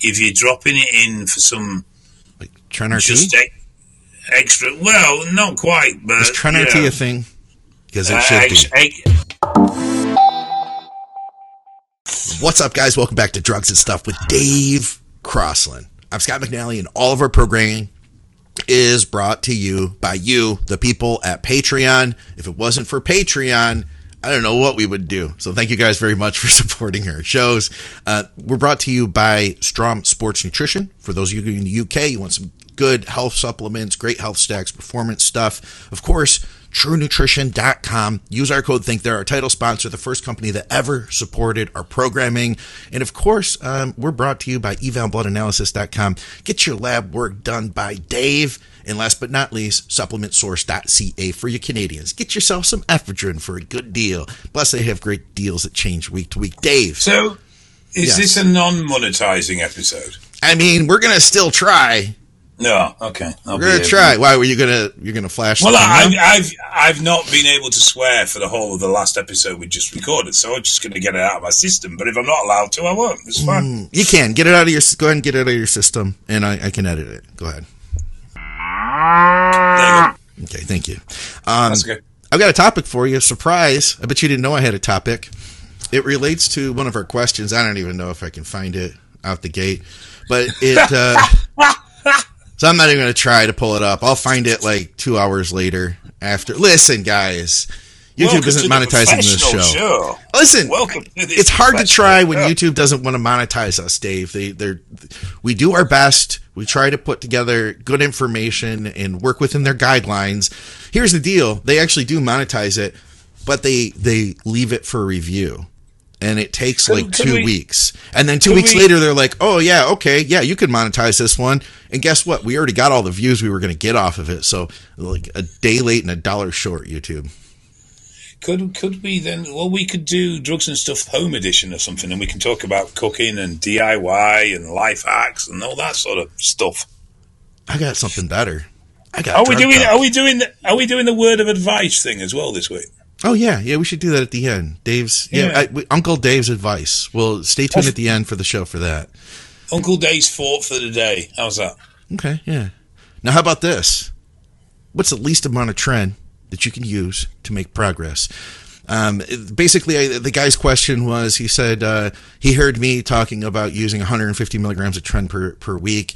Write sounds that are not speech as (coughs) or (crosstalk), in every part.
if you're dropping it in for some Like Tren just e- extra, well, not quite, but Is Tren yeah. RT a thing? Because it Uh, should ex- be. ex- What's up, guys? Welcome back to Drugs and Stuff with Dave Crossland. I'm Scott McNally, and all of our programming is brought to you by you, the people at Patreon. If it wasn't for Patreon, I don't know what we would do. So thank you guys very much for (laughs) supporting our shows. Uh, we're brought to you by Strom Sports Nutrition. For those of you in the UK, you want some good health supplements, great health stacks, performance stuff. Of course, truenutrition.com. Use our code THINK. They're our title sponsor, the first company that ever supported our programming. And of course, um, we're brought to you by evalbloodanalysis.com. Get your lab work done by Dave. And last but not least, supplementsource.ca for you Canadians. Get yourself some ephedrine for a good deal. Plus, they have great deals that change week to week. Dave, so, is Yes. this a non-monetizing episode? I mean, we're going to still try. No, okay. I'll We're be going able- to try. Why were you going to, you're to flash? Well, I? I've I've not been able to swear for the whole of the last episode we just recorded, so I'm just going to get it out of my system. But if I'm not allowed to, I won't. It's fine. You can get it out of your go ahead and get it out of your system, and I, I can edit it. Go ahead. Go. Okay, thank you. Um, That's okay. I've got a topic for you. Surprise! I bet you didn't know I had a topic. It relates to one of our questions. I don't even know if I can find it out the gate, but it. Uh, (laughs) so I'm not even going to try to pull it up. I'll find it like two hours later. After listen, guys, YouTube Welcome isn't monetizing this show. show. Listen, Welcome it's hard to try when professional YouTube doesn't want to monetize us, Dave. They they're we do our best. We try to put together good information and work within their guidelines. Here's the deal. They actually do monetize it, but they they leave it for review. And it takes like two we- weeks. And then two weeks we- later they're like, "Oh yeah, okay. Yeah, you can monetize this one." And guess what? We already got all the views we were going to get off of it. So like a day late and a dollar short, YouTube. Could could we then? Well, we could do drugs and stuff home edition or something, and we can talk about cooking and DIY and life hacks and all that sort of stuff. I got something better. I got Are we doing? talk. Are we doing? The, are we doing the word of advice thing as well this week? Oh yeah, yeah. We should do that at the end. Dave's yeah, Yeah. I, we- Uncle Dave's advice. Well, stay tuned at the end for the show for that. Uncle Dave's fought for the day. How's that? Okay, yeah. Now, how about this? What's the least amount of trend that you can use to make progress? Um, basically, I, the guy's question was: he said uh, he heard me talking about using 150 milligrams of trend per per week,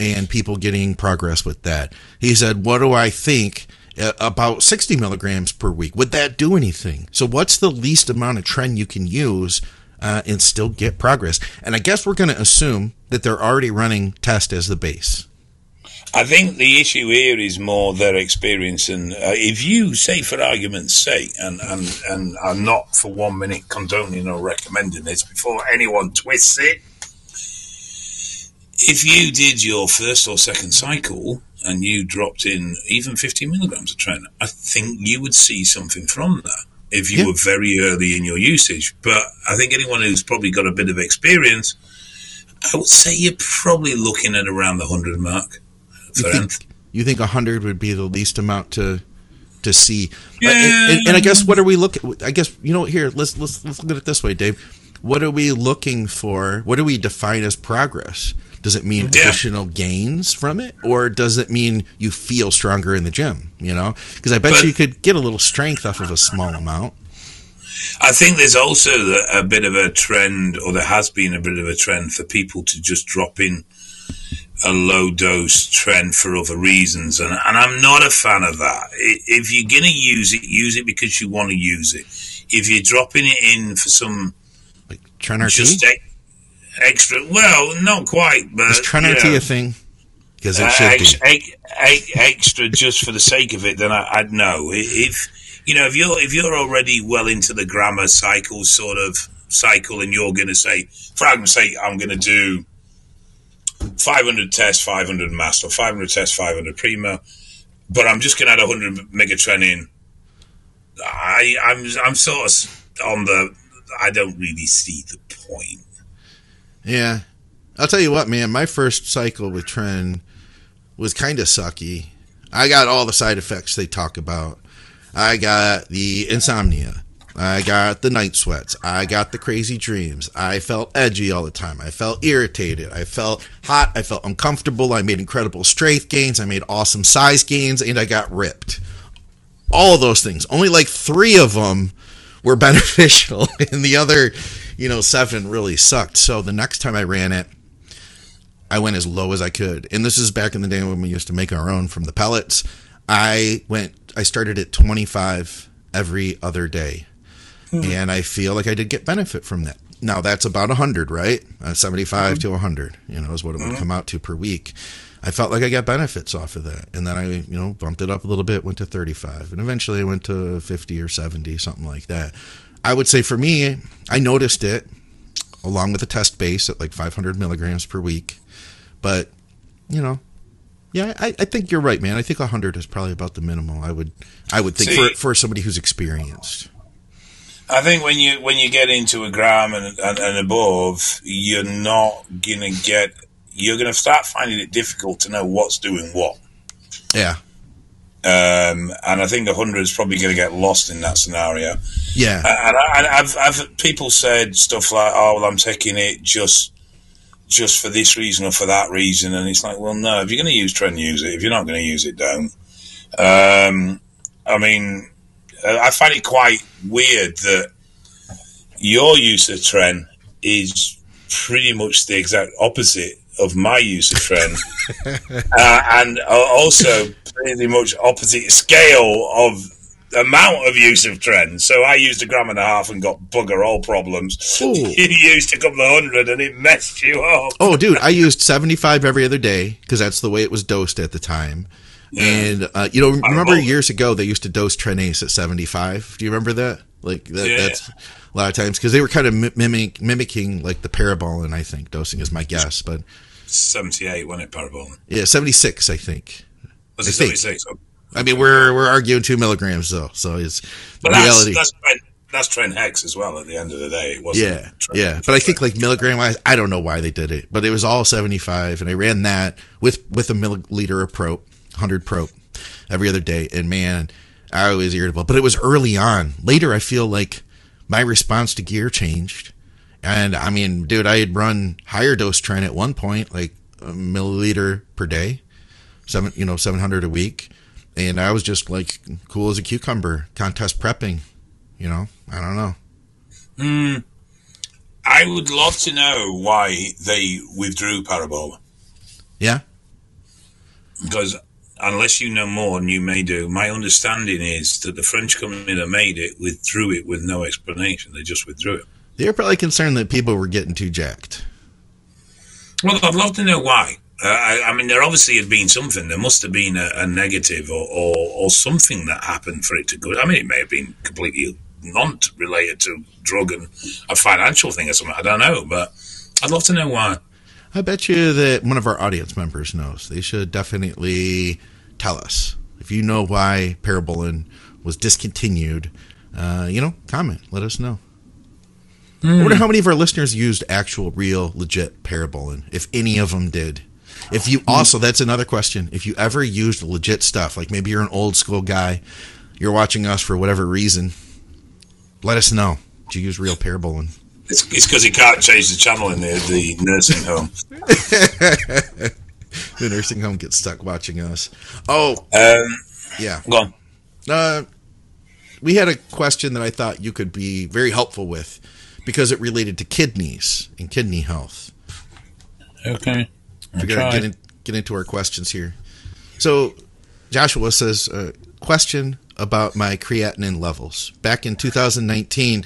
and people getting progress with that. He said, "What do I think?" Uh, About 60 milligrams per week. Would that do anything? So, what's the least amount of trend you can use uh, and still get progress? And I guess we're going to assume that they're already running test as the base. I think the issue here is more their experience, and uh, if you say, for argument's sake, and and and I'm not for one minute condoning or recommending this before anyone twists it. If you did your first or second cycle and you dropped in even 50 milligrams of tren, I think you would see something from that if you Yeah. were very early in your usage. But I think anyone who's probably got a bit of experience, I would say you're probably looking at around the 100 mark for You nth. think, you think 100 would be the least amount to to see? Yeah. and, and- and I guess what are we looking? I guess you know. Here, let's let's let's look at it this way, Dave. What are we looking for? What do we define as progress? Does it mean Yeah. additional gains from it, or does it mean you feel stronger in the gym? You know, because I bet But- you could get a little strength off of a small amount. I think there's also a, bit of a trend, or there has been a bit of a trend for people to just drop in a low dose trend for other reasons, and, and I'm not a fan of that. If you're going to use it, use it because you want to use it. If you're dropping it in for some Like Tren just extra, well, not quite, but is Tren yeah. A thing? Because it Uh, should ex- be. ex- ex- extra just for the sake of it, then I, I'd know. If you know, if you're if you're already well into the grammar cycle sort of cycle, and you're going to say, for argument's sake, I'm going to do 500 tests, 500 master, 500 tests, 500 prima, but I'm just going to add 100 megatren in. I I'm I'm sort of on the. I don't really see the point. Yeah. I'll tell you what, man, my first cycle with Tren was kind of sucky. I got all the side effects they talk about. I got the insomnia. I got the night sweats. I got the crazy dreams. I felt edgy all the time. I felt irritated. I felt hot. I felt uncomfortable. I made incredible strength gains. I made awesome size gains, and I got ripped. All of those things. Only like three of them were (laughs) beneficial, and the other, you know, seven really sucked. So the next time I ran it, I went as low as I could. And this is back in the day when we used to make our own from the pellets. I went, I started at 25 every other day Hmm. And I feel like I did get benefit from that. Now that's about 100, right? Uh, 75 mm-hmm. to 100, you know, is what it would mm-hmm. come out to per week. I felt like I got benefits off of that. And then I, you know, bumped it up a little bit, went to 35. And eventually I went to 50 or 70, something like that. I would say for me, I noticed it along with a test base at like 500 milligrams per week. But, you know, yeah, I, I think you're right, man. I think 100 is probably about the minimal. I would, I would think See, for, for somebody who's experienced. I think when you when you get into a gram and, and, and above, you're not gonna get. You're gonna start finding it difficult to know what's doing what. Yeah. Um, and I think 100 is probably going to get lost in that scenario. Yeah. And, I, have I've people said stuff like, "Oh, well, I'm taking it just just for this reason or for that reason," and it's like, well, no. If you're going to use trend, use it. If you're not going to use it, don't. Um, I mean, I find it quite weird that your use of trend is pretty much the exact opposite of my use of Tren, (laughs) uh, and also pretty much opposite scale of amount of use of Tren. So I used a gram and a half and got bugger all problems. Ooh. (laughs) You used a couple of hundred and it messed you up. Oh, dude, I used 75 every other day because that's the way it was dosed at the time. And uh, you know, remember years ago they used to dose Trenace at 75. Do you remember that? Like that, yeah. that's a lot of times because they were kind of mimic, mimicking like the parabolin. I think dosing is my guess, but 78 when it parabolin. Yeah, 76, I think. Was it 76? I mean, we're we're arguing two milligrams though, so it's but that's, reality. That's, that's Tren Hex as well. At the end of the day, it wasn't. Yeah, yeah. But I think like milligram wise, I don't know why they did it, but it was all 75, and I ran that with with a milliliter of Prop 100 Pro every other day. And man, I was irritable. But it was early on. Later, I feel like my response to gear changed. And I mean, dude, I had run higher dose Tren at one point, like a milliliter per day, seven, you know, 700 a week. And I was just like cool as a cucumber, contest prepping, you know, I don't know. Hmm. I would love to know why they withdrew Parabola. Yeah. Because unless you know more, and you may do, my understanding is that the French company that made it withdrew it with no explanation. They just withdrew it. They're probably concerned that people were getting too jacked. Well, I'd love to know why. Uh, I, I, mean, there obviously had been something. There must have been a, a negative or, or, or, something that happened for it to go. I mean, it may have been completely non related to drug and a financial thing or something. I don't know, but I'd love to know why. I bet you that one of our audience members knows. They should definitely tell us. If you know why Parabolin was discontinued, uh, you know, comment. Let us know. Mm. I wonder how many of our listeners used actual, real, legit Parabolin, if any of them did. If you also, that's another question. If you ever used legit stuff, like maybe you're an old school guy, you're watching us for whatever reason, let us know. Did you use real Parabolin? It's because he can't change the channel in the, the nursing home. (laughs) the nursing home gets stuck watching us. Oh, um, yeah. Go on. Uh, we had a question that I thought you could be very helpful with because it related to kidneys and kidney health. Okay. We're going to get, in, get into our questions here. So, Joshua says, uh, question about my creatinine levels. Back in 2019,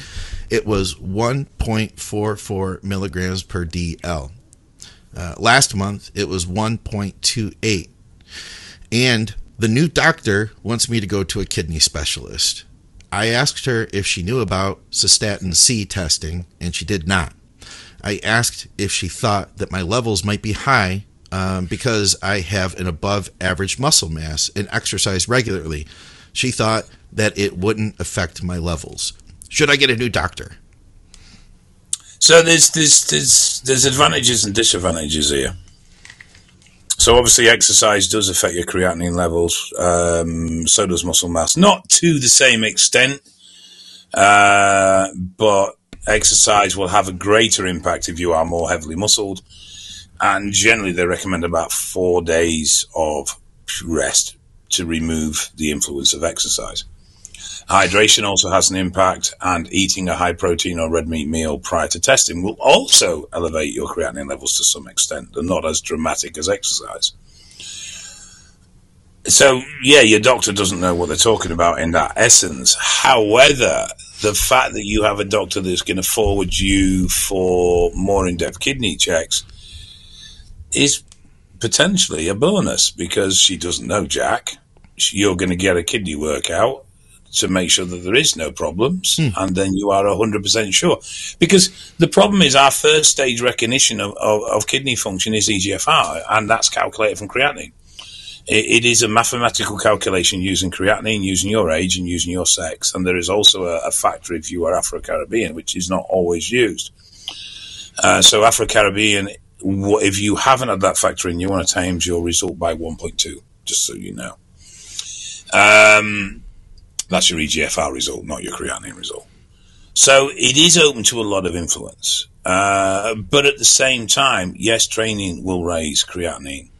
it was 1.44 milligrams per DL. Uh, last month, it was 1.28. And the new doctor wants me to go to a kidney specialist. I asked her if she knew about cystatin C testing, and she did not. I asked if she thought that my levels might be high um, because I have an above average muscle mass and exercise regularly. She thought that it wouldn't affect my levels. Should I get a new doctor? So there's there's there's there's advantages and disadvantages here. So obviously, exercise does affect your creatinine levels. Um, so does muscle mass, not to the same extent. Uh, but exercise will have a greater impact if you are more heavily muscled. And generally, they recommend about four days of rest to remove the influence of exercise. Hydration also has an impact, and eating a high protein or red meat meal prior to testing will also elevate your creatinine levels to some extent, and not as dramatic as exercise. So, yeah, your doctor doesn't know what they're talking about in that essence. However, the fact that you have a doctor that's going to forward you for more in depth kidney checks is potentially a bonus because she doesn't know Jack. You're going to get a kidney workout to make sure that there is no problems, hmm. and then you are 100% sure. Because the problem is our first stage recognition of, of, of kidney function is EGFR, and that's calculated from creatinine. It, it is a mathematical calculation using creatinine, using your age, and using your sex. And there is also a, a factor if you are Afro Caribbean, which is not always used. Uh, so Afro Caribbean, if you haven't had that factor in, you want to times your result by 1.2, just so you know. Um, that's your EGFR result, not your creatinine result. So it is open to a lot of influence. Uh, but at the same time, yes, training will raise creatinine.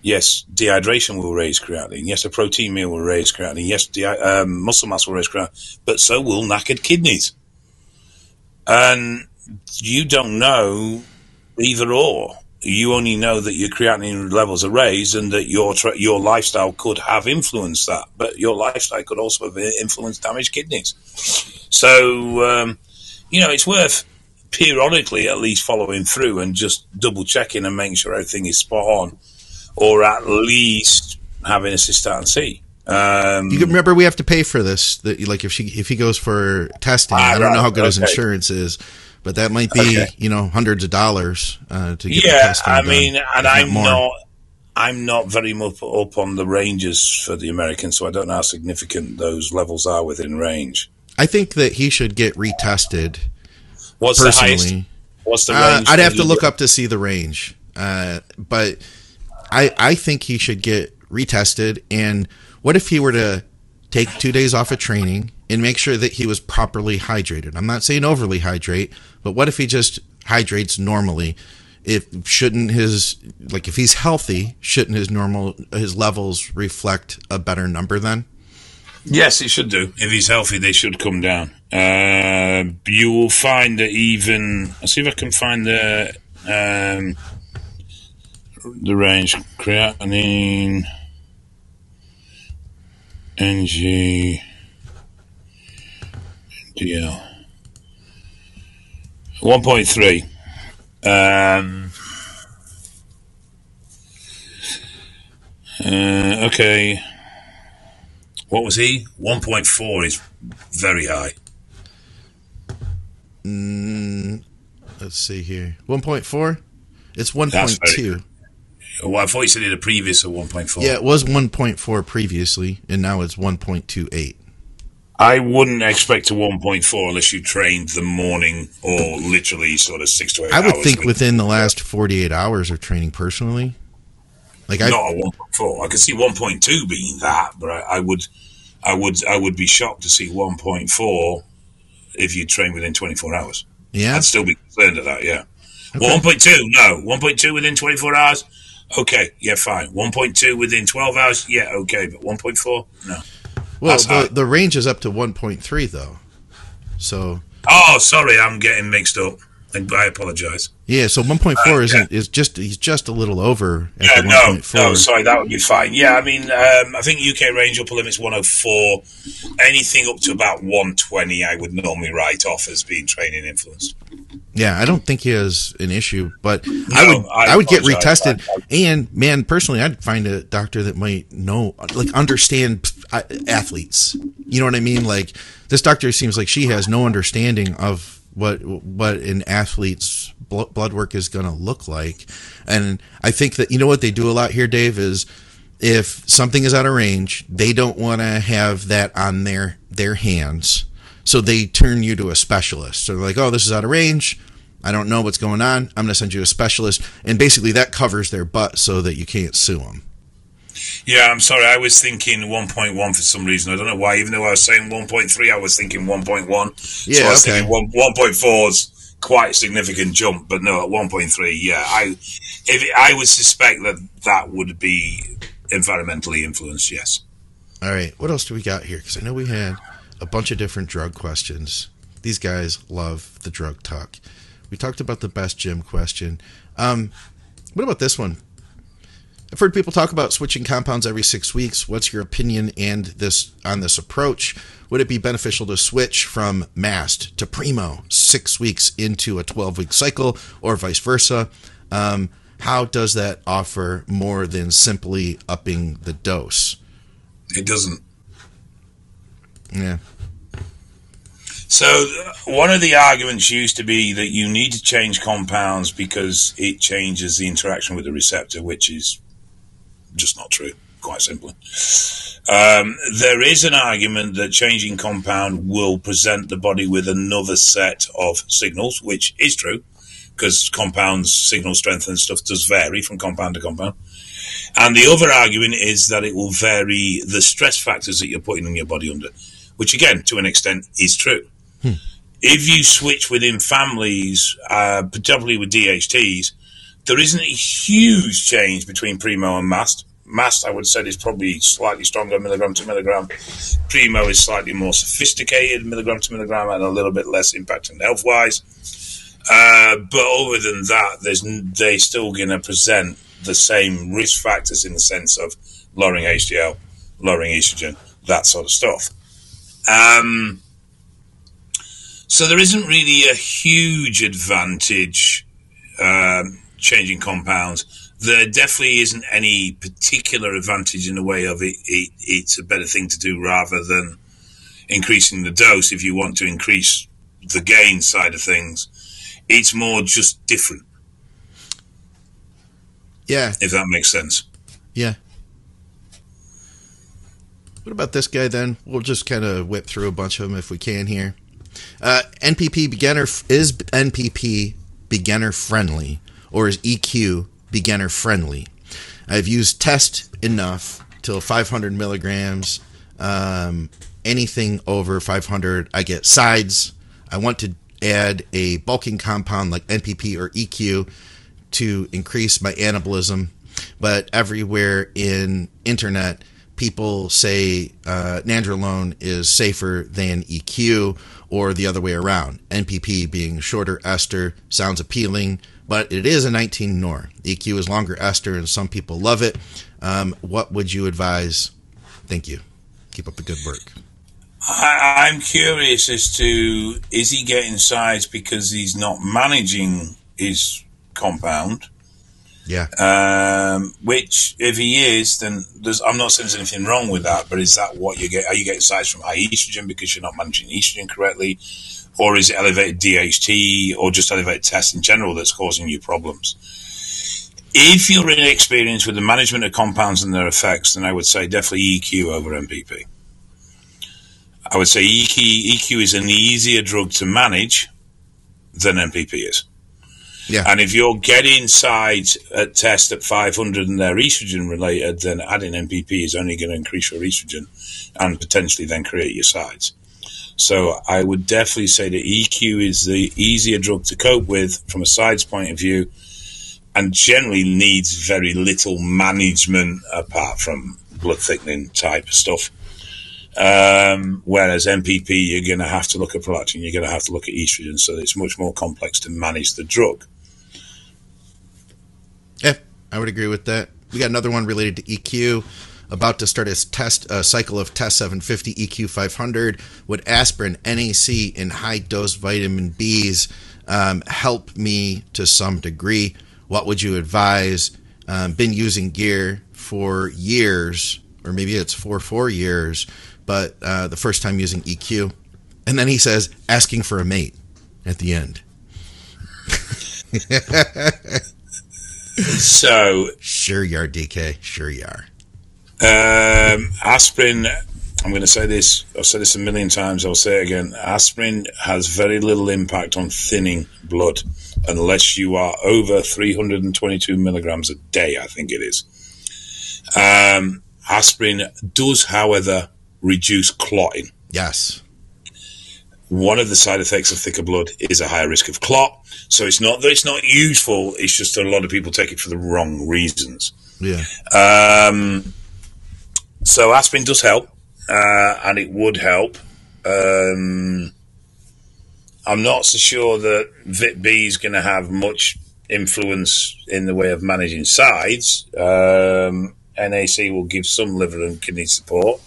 Yes, dehydration will raise creatinine. Yes, a protein meal will raise creatinine. Yes, um, muscle mass will raise creatinine. But so will knackered kidneys. And you don't know either or you only know that your creatinine levels are raised and that your your lifestyle could have influenced that, but your lifestyle could also have influenced damaged kidneys. So, um, you know, it's worth periodically at least following through and just double checking and making sure everything is spot on, or at least having a cystatin C. Um, you remember we have to pay for this. That like if she if he goes for testing, ah, I don't right, know how good okay. his insurance is but that might be okay. you know hundreds of dollars uh, to get. Yeah, I mean, done, and I'm not, not, I'm not very much up on the ranges for the Americans, so I don't know how significant those levels are within range. I think that he should get retested. What's personally. the highest? What's the range? Uh, I'd have to look up to see the range, uh, but I I think he should get retested. And what if he were to take two days off of training and make sure that he was properly hydrated? I'm not saying overly hydrate, but what if he just hydrates normally? If shouldn't his like if he's healthy, shouldn't his normal his levels reflect a better number then? Yes, it should do. If he's healthy, they should come down. Uh, you will find that even. I'll see if I can find the um, the range creatinine, NG, DL. 1.3. Um, uh, okay. What was he? 1.4 is very high. Mm, let's see here. 1.4? It's 1.2. Well, I thought you said it a previous of 1.4. Yeah, it was 1.4 previously, and now it's 1.28. I wouldn't expect a 1.4 unless you trained the morning or literally sort of six to eight. I would think within the last 48 hours of training personally. Like not I, a 1.4. I could see 1.2 being that, but I, I, would, I would, I would be shocked to see 1.4 if you train within 24 hours. Yeah, I'd still be concerned at that. Yeah. Okay. 1.2, no. 1.2 within 24 hours. Okay, yeah, fine. 1.2 within 12 hours, yeah, okay, but 1.4, no. Well, the, the range is up to 1.3 though. So. Oh, sorry, I'm getting mixed up. I apologize. Yeah, so 1.4 uh, isn't yeah. is just he's just a little over. yeah, no, no, sorry, that would be fine. Yeah, I mean, um, I think UK range upper limit's 104. Anything up to about 120, I would normally write off as being training influenced. Yeah, I don't think he has an issue, but no, I would I, I would get retested. and man, personally, I'd find a doctor that might know, like, understand athletes. You know what I mean? Like this doctor seems like she has no understanding of what what an athlete's blood work is going to look like, and I think that you know what they do a lot here, Dave is if something is out of range, they don't want to have that on their their hands so they turn you to a specialist. So they're like, oh, this is out of range. I don't know what's going on. I'm going to send you a specialist. And basically, that covers their butt so that you can't sue them. Yeah, I'm sorry. I was thinking 1.1 for some reason. I don't know why. Even though I was saying 1.3, I was thinking 1.1. Yeah, so I was okay. thinking 1, 1.4 is quite a significant jump, but no, at 1.3, yeah, I if I would suspect that that would be environmentally influenced. Yes. All right, what else do we got here? Because I know we had a bunch of different drug questions. These guys love the drug talk. We talked about the best gym question. Um, what about this one? I've heard people talk about switching compounds every six weeks. What's your opinion and this on this approach? Would it be beneficial to switch from Mast to Primo six weeks into a 12 week cycle or vice versa? Um, how does that offer more than simply upping the dose? It doesn't. Yeah. So one of the arguments used to be that you need to change compounds because it changes the interaction with the receptor, which is just not true, quite simply. Um, there is an argument that changing compound will present the body with another set of signals, which is true, because compounds, signal strength and stuff does vary from compound to compound. And the other argument is that it will vary the stress factors that you're putting on your body under, which again, to an extent, is true. If you switch within families, uh, particularly with DHTs, there isn't a huge change between Primo and Mast. Mast, I would say, is probably slightly stronger milligram to milligram. Primo is slightly more sophisticated milligram to milligram and a little bit less impacting health wise. Uh, but other than that, there's they're still going to present the same risk factors in the sense of lowering HDL, lowering estrogen, that sort of stuff. Um, so there isn't really a huge advantage um, changing compounds. There definitely isn't any particular advantage in the way of it, it. It's a better thing to do rather than increasing the dose if you want to increase the gain side of things. It's more just different, Yeah. if that makes sense. Yeah. What about this guy then? We'll just kind of whip through a bunch of them if we can here. Uh, NPP beginner is NPP beginner friendly or is EQ beginner friendly? I've used test enough till 500 milligrams. Um, anything over 500, I get sides. I want to add a bulking compound like NPP or EQ to increase my anabolism, but everywhere in internet, people say uh, nandrolone is safer than EQ or the other way around. NPP being shorter ester sounds appealing, but it is a 19 nor. EQ is longer ester, and some people love it. Um, what would you advise? Thank you. Keep up the good work. I, I'm curious as to is he getting sides because he's not managing his compound? Yeah. Um, which, if he is, then there's, I'm not saying there's anything wrong with that. But is that what you get? Are you getting sides from high estrogen because you're not managing estrogen correctly, or is it elevated DHT or just elevated tests in general that's causing you problems? If you're inexperienced with the management of compounds and their effects, then I would say definitely EQ over MPP. I would say EQ, EQ is an easier drug to manage than MPP is. Yeah. And if you're getting sides at test at 500 and they're estrogen related, then adding MPP is only going to increase your estrogen and potentially then create your sides. So I would definitely say that EQ is the easier drug to cope with from a sides point of view and generally needs very little management apart from blood thickening type of stuff. Um, whereas MPP, you're going to have to look at prolactin, you're going to have to look at estrogen, so it's much more complex to manage the drug. Yeah, I would agree with that. We got another one related to EQ. About to start a test a cycle of test 750 EQ 500. Would aspirin, NAC, and high dose vitamin B's um, help me to some degree? What would you advise? Um, been using gear for years, or maybe it's for four years, but uh, the first time using EQ. And then he says, asking for a mate at the end. (laughs) So, Sure you are, DK. Sure you are. Um, aspirin, I'm going to say this, I've said this a million times, I'll say it again. Aspirin has very little impact on thinning blood unless you are over 322 milligrams a day, I think it is. Um, aspirin does, however, reduce clotting. Yes. One of the side effects of thicker blood is a higher risk of clot. So it's not that it's not useful. It's just that a lot of people take it for the wrong reasons. Yeah. Um, so aspirin does help, uh, and it would help. Um, I'm not so sure that Vit B is going to have much influence in the way of managing sides. Um, NAC will give some liver and kidney support.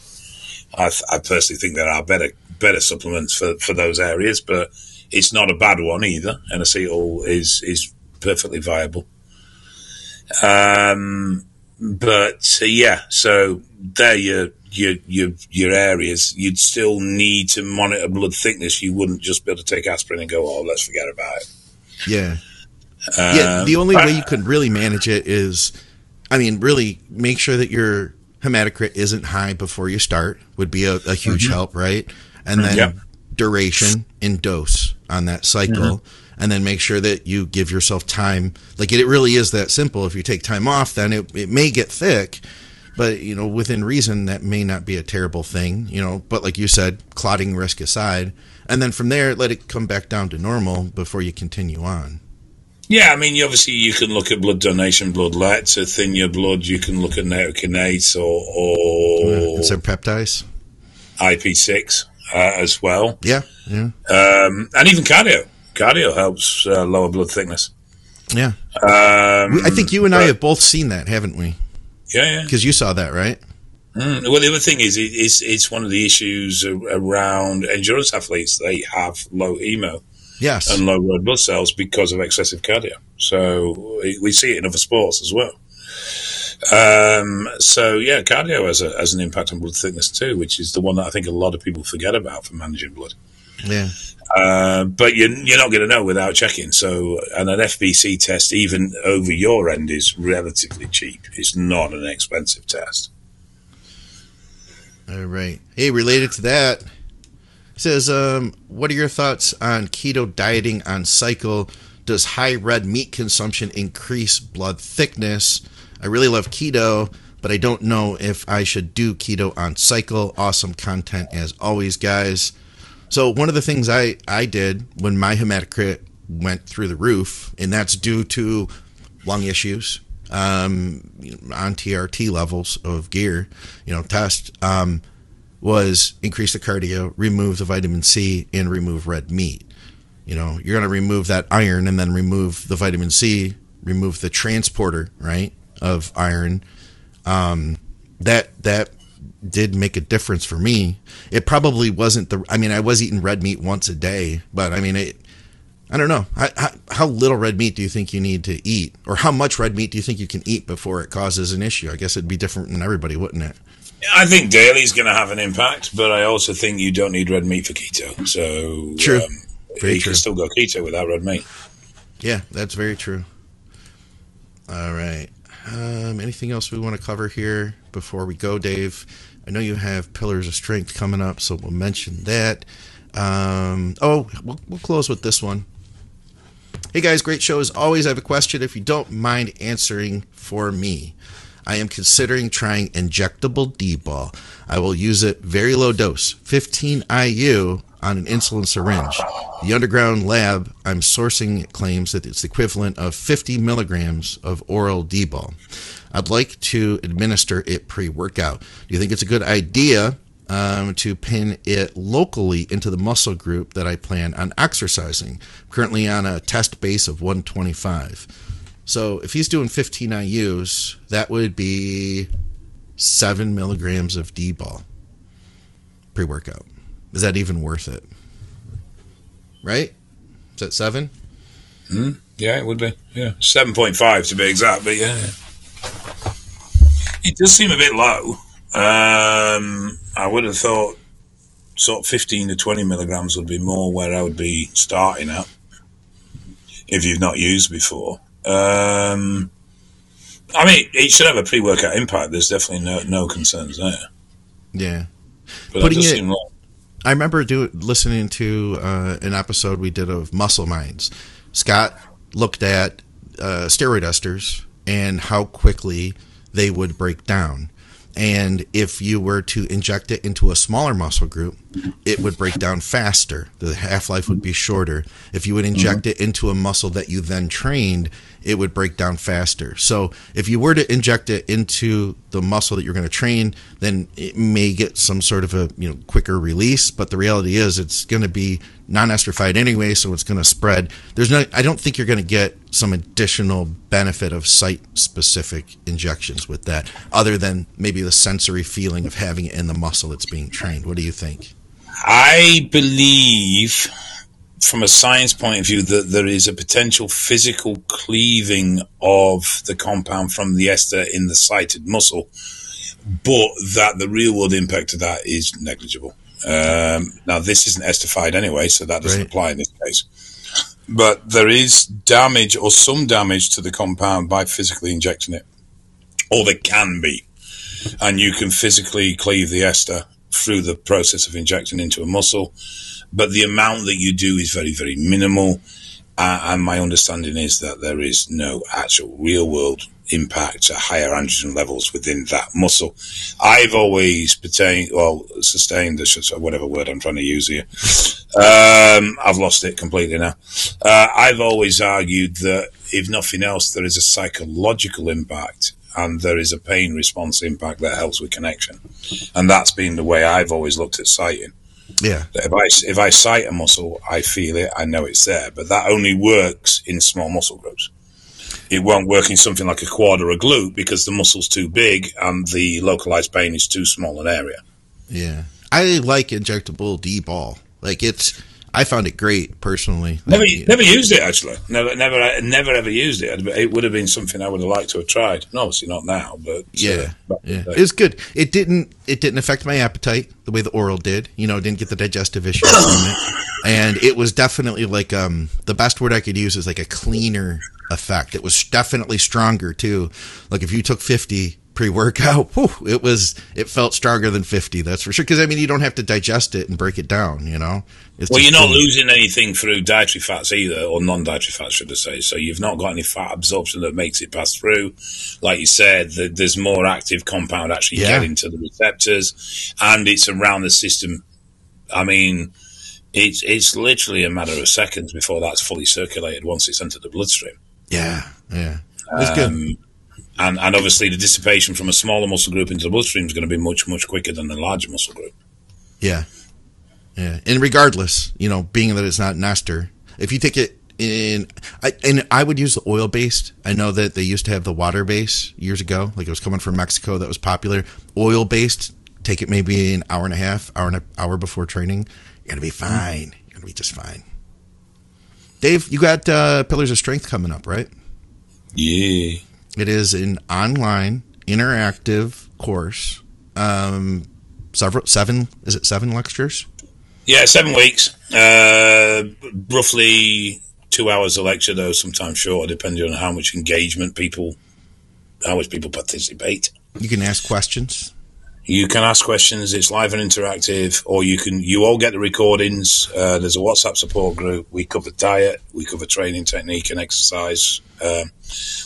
I, I, personally think there are better better supplements for, for those areas, but it's not a bad one either. N-acetyl is is perfectly viable. Um, but uh, yeah, so there you your your your areas, you'd still need to monitor blood thickness. You wouldn't just be able to take aspirin and go, "Oh, let's forget about it." Yeah. Um, yeah. The only way you could really manage it is, I mean, really make sure that your hematocrit isn't high before you start would be a, a huge mm-hmm. help, right? And then yep. duration and dose on that cycle. Mm-hmm. And then make sure that you give yourself time. Like it, it really is that simple. If you take time off, then it, it may get thick, but you know within reason that may not be a terrible thing you know. But like you said clotting risk aside and then from there let it come back down to normal before you continue on. Yeah i mean obviously you can look at blood donation blood let to thin your blood. You can look at nattokinase or or is there peptides? Ip6 uh, as well. Yeah yeah. Um, and even cardio cardio helps uh, lower blood thickness yeah um, i think you and but, i have both seen that haven't we yeah, yeah. Because you saw that, right? Mm. Well, the other thing is, it's it's one of the issues around endurance athletes. They have low emo, yes, and low red blood cells because of excessive cardio. So we see it in other sports as well. Um, so yeah, cardio has, a, has an impact on blood thickness too, which is the one that I think a lot of people forget about for managing blood. Yeah. Uh, but you're, you're not going to know without checking. So, and an FBC test, even over your end, is relatively cheap. It's not an expensive test. All right. Hey, related to that, says, um, what are your thoughts on keto dieting on cycle? Does high red meat consumption increase blood thickness? I really love keto, but I don't know if I should do keto on cycle. Awesome content as always, guys. So one of the things I I did when my hematocrit went through the roof, and that's due to lung issues um, on TRT levels of gear, you know, test um, was increase the cardio, remove the vitamin C, and remove red meat. You know, you're going to remove that iron and then remove the vitamin C, remove the transporter, right, of iron. Um, that that did make a difference for me. It probably wasn't the. I mean, I was eating red meat once a day, but I mean, it. I don't know. How, how, how, little red meat do you think you need to eat, or how much red meat do you think you can eat before it causes an issue? I guess it'd be different in everybody, wouldn't it? I think daily is going to have an impact, but I also think you don't need red meat for keto. So true, um, very you true. can still go keto without red meat. Yeah, that's very true. All right. Um, anything else we want to cover here before we go, Dave? I know you have Pillars of Strength coming up, so we'll mention that. Um, oh, we'll, we'll close with this one. Hey guys, great show as always. I have a question if you don't mind answering for me. I am considering trying injectable D ball. I will use it very low dose, 15 IU on an insulin syringe. The underground lab I'm sourcing claims that it's the equivalent of 50 milligrams of oral D ball. I'd like to administer it pre workout. Do you think it's a good idea um, to pin it locally into the muscle group that I plan on exercising? Currently on a test base of 125. So if he's doing 15 IUs, that would be seven milligrams of D ball pre workout. Is that even worth it? Right? Is that seven? Mm, yeah, it would be. Yeah, 7.5 to be exact, but yeah. It does seem a bit low. Um, I would have thought sort of 15 to 20 milligrams would be more where I would be starting at if you've not used before. Um, I mean, it should have a pre workout impact. There's definitely no, no concerns there. Yeah. But Putting it, I remember do, listening to uh, an episode we did of Muscle Minds. Scott looked at uh, steroid esters and how quickly they would break down. And if you were to inject it into a smaller muscle group, it would break down faster. The half life would be shorter. If you would inject mm-hmm. it into a muscle that you then trained, it would break down faster. So if you were to inject it into the muscle that you're going to train, then it may get some sort of a you know quicker release. But the reality is, it's going to be non-esterified anyway, so it's going to spread. There's no, I don't think you're going to get some additional benefit of site-specific injections with that, other than maybe the sensory feeling of having it in the muscle that's being trained. What do you think? I believe, from a science point of view, that there is a potential physical cleaving of the compound from the ester in the sited muscle, but that the real world impact of that is negligible. Um, now, this isn't esterified anyway, so that doesn't right. apply in this case. But there is damage or some damage to the compound by physically injecting it, or there can be. And you can physically cleave the ester through the process of injecting into a muscle. But the amount that you do is very, very minimal. Uh, and my understanding is that there is no actual real world impact at higher androgen levels within that muscle. I've always pertained, well, sustained, whatever word I'm trying to use here. Um, I've lost it completely now. Uh, I've always argued that if nothing else, there is a psychological impact and there is a pain response impact that helps with connection. And that's been the way I've always looked at sighting. Yeah. If I, if I sight a muscle, I feel it, I know it's there, but that only works in small muscle groups. It won't work in something like a quad or a glute because the muscle's too big and the localized pain is too small an area. Yeah. I like injectable D ball. Like it's I found it great personally. Never, never used it actually. Never, never, never ever used it. It would have been something I would have liked to have tried. No, obviously not now, but uh, yeah, uh, yeah, it was good. It didn't, it didn't affect my appetite the way the oral did. You know, didn't get the digestive issues from it, (coughs) and it was definitely like um the best word I could use is like a cleaner effect. It was definitely stronger too. Like if you took fifty pre-workout, (laughs) whew, it was it felt stronger than 50. That's for sure. Because I mean, you don't have to digest it and break it down. You know. It's well, you're not losing anything through dietary fats either, or non-dietary fats, should I say? So you've not got any fat absorption that makes it pass through. Like you said, the, there's more active compound actually yeah. getting to the receptors, and it's around the system. I mean. It's, it's literally a matter of seconds before that's fully circulated once it's entered the bloodstream. Yeah, yeah. It's um, good and and obviously the dissipation from a smaller muscle group into the bloodstream is going to be much much quicker than the larger muscle group. Yeah, yeah. And regardless, you know, being that it's not Nester, if you take it in, I, and I would use the oil based. I know that they used to have the water base years ago, like it was coming from Mexico. That was popular. Oil based. Take it maybe an hour and a half, hour and an hour before training. You're gonna be fine. You're gonna be just fine. Dave, you got uh, Pillars of Strength coming up, right? Yeah. It is an online interactive course. Um, several seven is it seven lectures? Yeah, seven weeks. Uh, roughly two hours a lecture, though sometimes shorter, depending on how much engagement people, how much people participate. You can ask questions. You can ask questions. It's live and interactive, or you can. You all get the recordings. Uh, there's a WhatsApp support group. We cover diet. We cover training technique and exercise. Um,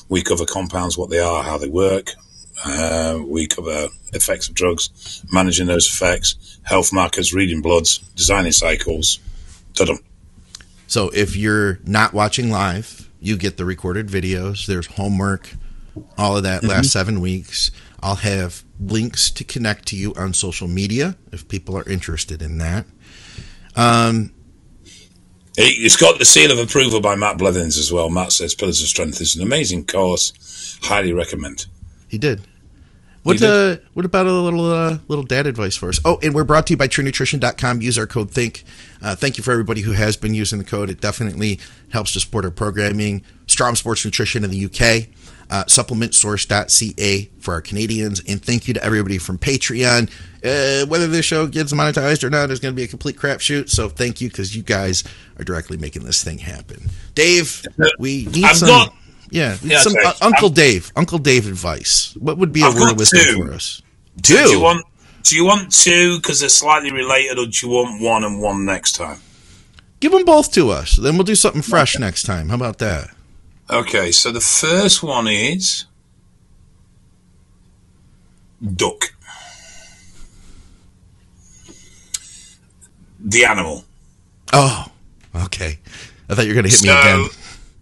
we cover compounds, what they are, how they work. Uh, we cover effects of drugs, managing those effects, health markers, reading bloods, designing cycles. Ta-dum. So if you're not watching live, you get the recorded videos. There's homework, all of that mm-hmm. last seven weeks. I'll have links to connect to you on social media if people are interested in that. Um, it's got the seal of approval by Matt Blevins as well. Matt says Pillars of Strength is an amazing course. Highly recommend. He did. What uh, what about a little uh, little dad advice for us? Oh, and we're brought to you by TrueNutrition.com. Use our code THINK. Uh, thank you for everybody who has been using the code. It definitely helps to support our programming. Strom Sports Nutrition in the UK uh, supplementsource.ca for our Canadians. And thank you to everybody from Patreon. Uh, whether this show gets monetized or not is going to be a complete crapshoot. So thank you because you guys are directly making this thing happen. Dave, we need I've some. Got, yeah, yeah some uh, Uncle Dave, Uncle Dave advice. What would be a I've word of wisdom for us? Two. Do you want? Do you want two because they're slightly related, or do you want one and one next time? Give them both to us. Then we'll do something fresh okay. next time. How about that? Okay, so the first one is Duck. The animal. Oh, okay. I thought you were going to hit so, me again.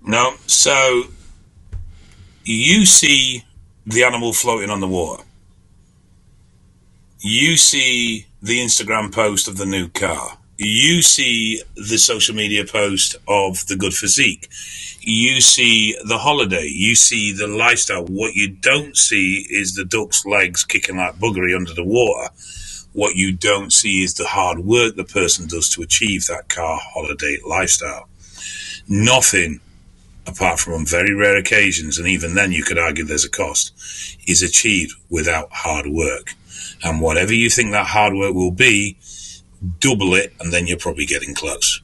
No. So you see the animal floating on the water. You see the Instagram post of the new car. You see the social media post of the good physique. You see the holiday. You see the lifestyle. What you don't see is the duck's legs kicking like buggery under the water. What you don't see is the hard work the person does to achieve that car holiday lifestyle. Nothing, apart from on very rare occasions, and even then you could argue there's a cost, is achieved without hard work. And whatever you think that hard work will be, double it, and then you're probably getting close.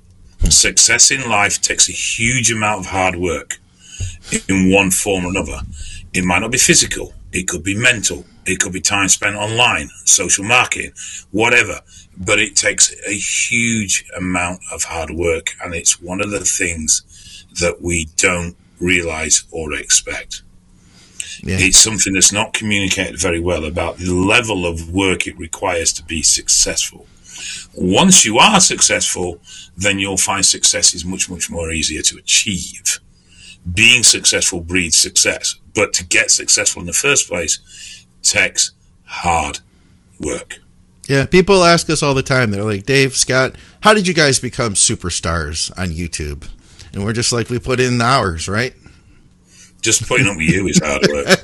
Success in life takes a huge amount of hard work in one form or another. It might not be physical, it could be mental, it could be time spent online, social marketing, whatever. But it takes a huge amount of hard work, and it's one of the things that we don't realize or expect. Yeah. It's something that's not communicated very well about the level of work it requires to be successful. Once you are successful, then you'll find success is much, much more easier to achieve. Being successful breeds success, but to get successful in the first place takes hard work. Yeah, people ask us all the time. They're like, Dave, Scott, how did you guys become superstars on YouTube? And we're just like, we put in the hours, right? Just putting up with you is hard work.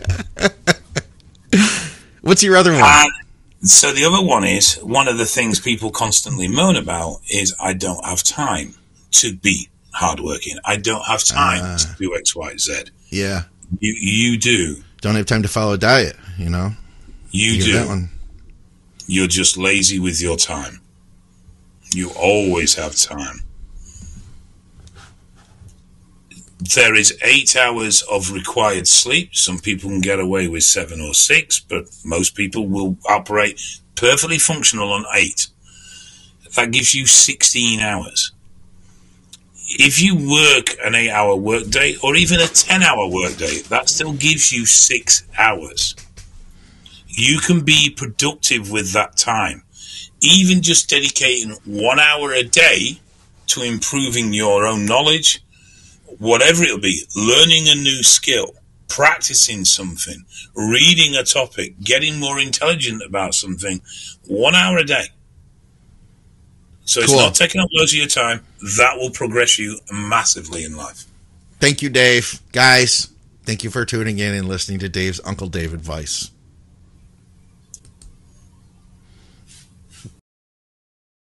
(laughs) What's your other one? Uh, so the other one is one of the things people constantly moan about is I don't have time to be hardworking. I don't have time uh, to do X, Y, Z. Yeah, you you do. Don't have time to follow a diet. You know. You, you do. That one. You're just lazy with your time. You always have time. There is eight hours of required sleep. Some people can get away with seven or six, but most people will operate perfectly functional on eight. That gives you 16 hours. If you work an eight hour workday or even a 10 hour workday, that still gives you six hours. You can be productive with that time. Even just dedicating one hour a day to improving your own knowledge, whatever it'll be, learning a new skill, practicing something, reading a topic, getting more intelligent about something, one hour a day. So it's not taking up loads of your time. That will progress you massively in life. Thank you, Dave. Guys, thank you for tuning in and listening to Dave's Uncle Dave advice.